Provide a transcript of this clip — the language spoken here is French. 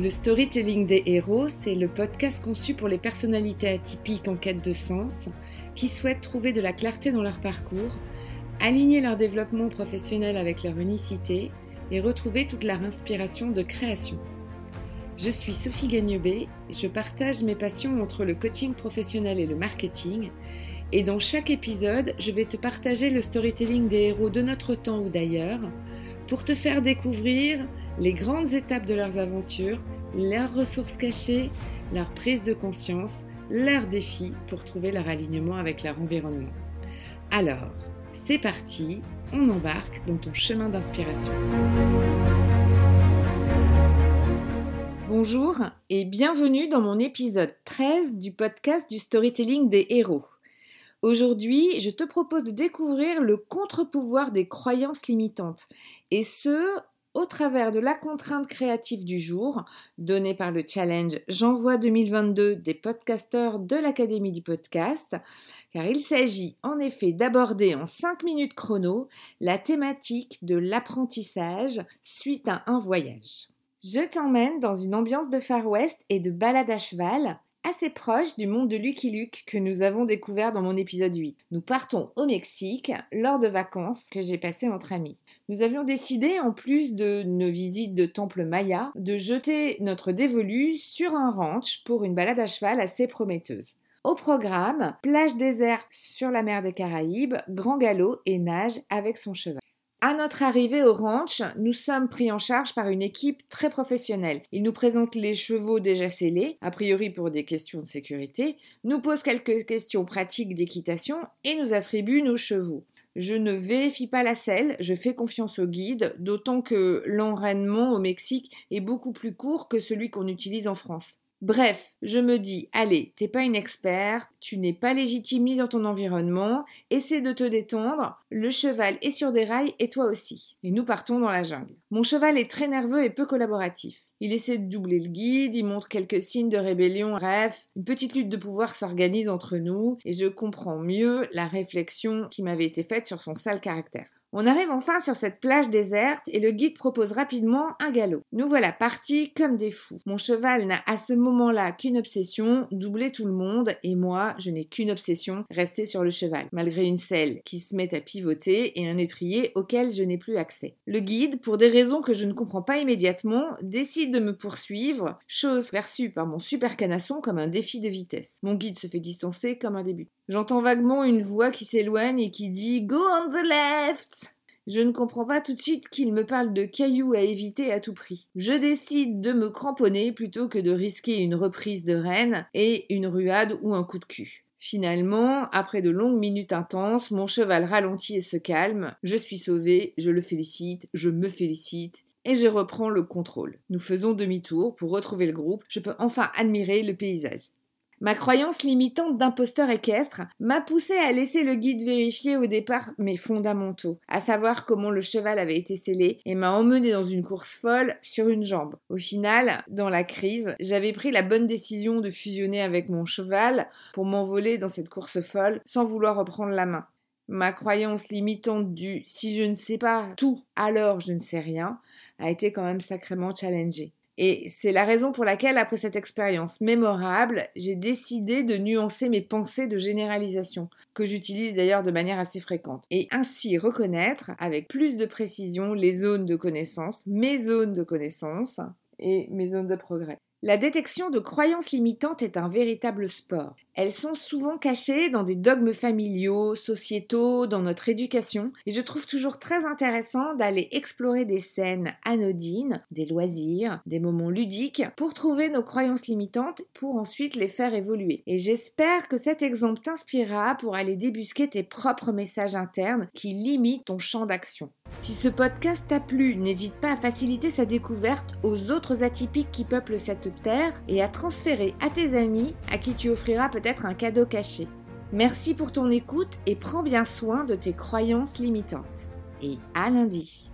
Le storytelling des héros, c'est le podcast conçu pour les personnalités atypiques en quête de sens, qui souhaitent trouver de la clarté dans leur parcours, aligner leur développement professionnel avec leur unicité et retrouver toute leur inspiration de création. Je suis Sophie Gagnebé, je partage mes passions entre le coaching professionnel et le marketing, et dans chaque épisode, je vais te partager le storytelling des héros de notre temps ou d'ailleurs, pour te faire découvrir les grandes étapes de leurs aventures, leurs ressources cachées, leur prise de conscience, leurs défis pour trouver leur alignement avec leur environnement. Alors, c'est parti, on embarque dans ton chemin d'inspiration. Bonjour et bienvenue dans mon épisode 13 du podcast du storytelling des héros. Aujourd'hui, je te propose de découvrir le contre-pouvoir des croyances limitantes, et ce, au travers de la contrainte créative du jour, donnée par le challenge J'envoie 2022 des podcasteurs de l'Académie du podcast, car il s'agit en effet d'aborder en 5 minutes chrono la thématique de l'apprentissage suite à un voyage. Je t'emmène dans une ambiance de Far West et de balade à cheval assez proche du monde de Lucky Luke que nous avons découvert dans mon épisode 8. Nous partons au Mexique lors de vacances que j'ai passées entre amis. Nous avions décidé, en plus de nos visites de temple maya, de jeter notre dévolu sur un ranch pour une balade à cheval assez prometteuse. Au programme, plage déserte sur la mer des Caraïbes, grand galop et nage avec son cheval. À notre arrivée au ranch, nous sommes pris en charge par une équipe très professionnelle. Ils nous présentent les chevaux déjà scellés, a priori pour des questions de sécurité, nous posent quelques questions pratiques d'équitation et nous attribuent nos chevaux. Je ne vérifie pas la selle, je fais confiance au guide, d'autant que l'enraînement au Mexique est beaucoup plus court que celui qu'on utilise en France. Bref, je me dis, allez, t'es pas une experte, tu n'es pas légitime ni dans ton environnement, essaie de te détendre, le cheval est sur des rails et toi aussi. Et nous partons dans la jungle. Mon cheval est très nerveux et peu collaboratif. Il essaie de doubler le guide, il montre quelques signes de rébellion, bref, une petite lutte de pouvoir s'organise entre nous et je comprends mieux la réflexion qui m'avait été faite sur son sale caractère. On arrive enfin sur cette plage déserte et le guide propose rapidement un galop. Nous voilà partis comme des fous. Mon cheval n'a à ce moment-là qu'une obsession, doubler tout le monde, et moi, je n'ai qu'une obsession, rester sur le cheval, malgré une selle qui se met à pivoter et un étrier auquel je n'ai plus accès. Le guide, pour des raisons que je ne comprends pas immédiatement, décide de me poursuivre, chose perçue par mon super canasson comme un défi de vitesse. Mon guide se fait distancer comme un début. J'entends vaguement une voix qui s'éloigne et qui dit Go on the left je ne comprends pas tout de suite qu'il me parle de cailloux à éviter à tout prix. Je décide de me cramponner plutôt que de risquer une reprise de reine et une ruade ou un coup de cul. Finalement, après de longues minutes intenses, mon cheval ralentit et se calme. Je suis sauvé, je le félicite, je me félicite et je reprends le contrôle. Nous faisons demi-tour pour retrouver le groupe. Je peux enfin admirer le paysage. Ma croyance limitante d'imposteur équestre m'a poussé à laisser le guide vérifier au départ mes fondamentaux, à savoir comment le cheval avait été scellé, et m'a emmené dans une course folle sur une jambe. Au final, dans la crise, j'avais pris la bonne décision de fusionner avec mon cheval pour m'envoler dans cette course folle sans vouloir reprendre la main. Ma croyance limitante du si je ne sais pas tout, alors je ne sais rien a été quand même sacrément challengée. Et c'est la raison pour laquelle, après cette expérience mémorable, j'ai décidé de nuancer mes pensées de généralisation, que j'utilise d'ailleurs de manière assez fréquente, et ainsi reconnaître avec plus de précision les zones de connaissance, mes zones de connaissance et mes zones de progrès. La détection de croyances limitantes est un véritable sport. Elles sont souvent cachées dans des dogmes familiaux, sociétaux, dans notre éducation, et je trouve toujours très intéressant d'aller explorer des scènes anodines, des loisirs, des moments ludiques, pour trouver nos croyances limitantes, pour ensuite les faire évoluer. Et j'espère que cet exemple t'inspirera pour aller débusquer tes propres messages internes qui limitent ton champ d'action. Si ce podcast t'a plu, n'hésite pas à faciliter sa découverte aux autres atypiques qui peuplent cette terre et à transférer à tes amis à qui tu offriras peut-être un cadeau caché. Merci pour ton écoute et prends bien soin de tes croyances limitantes. Et à lundi.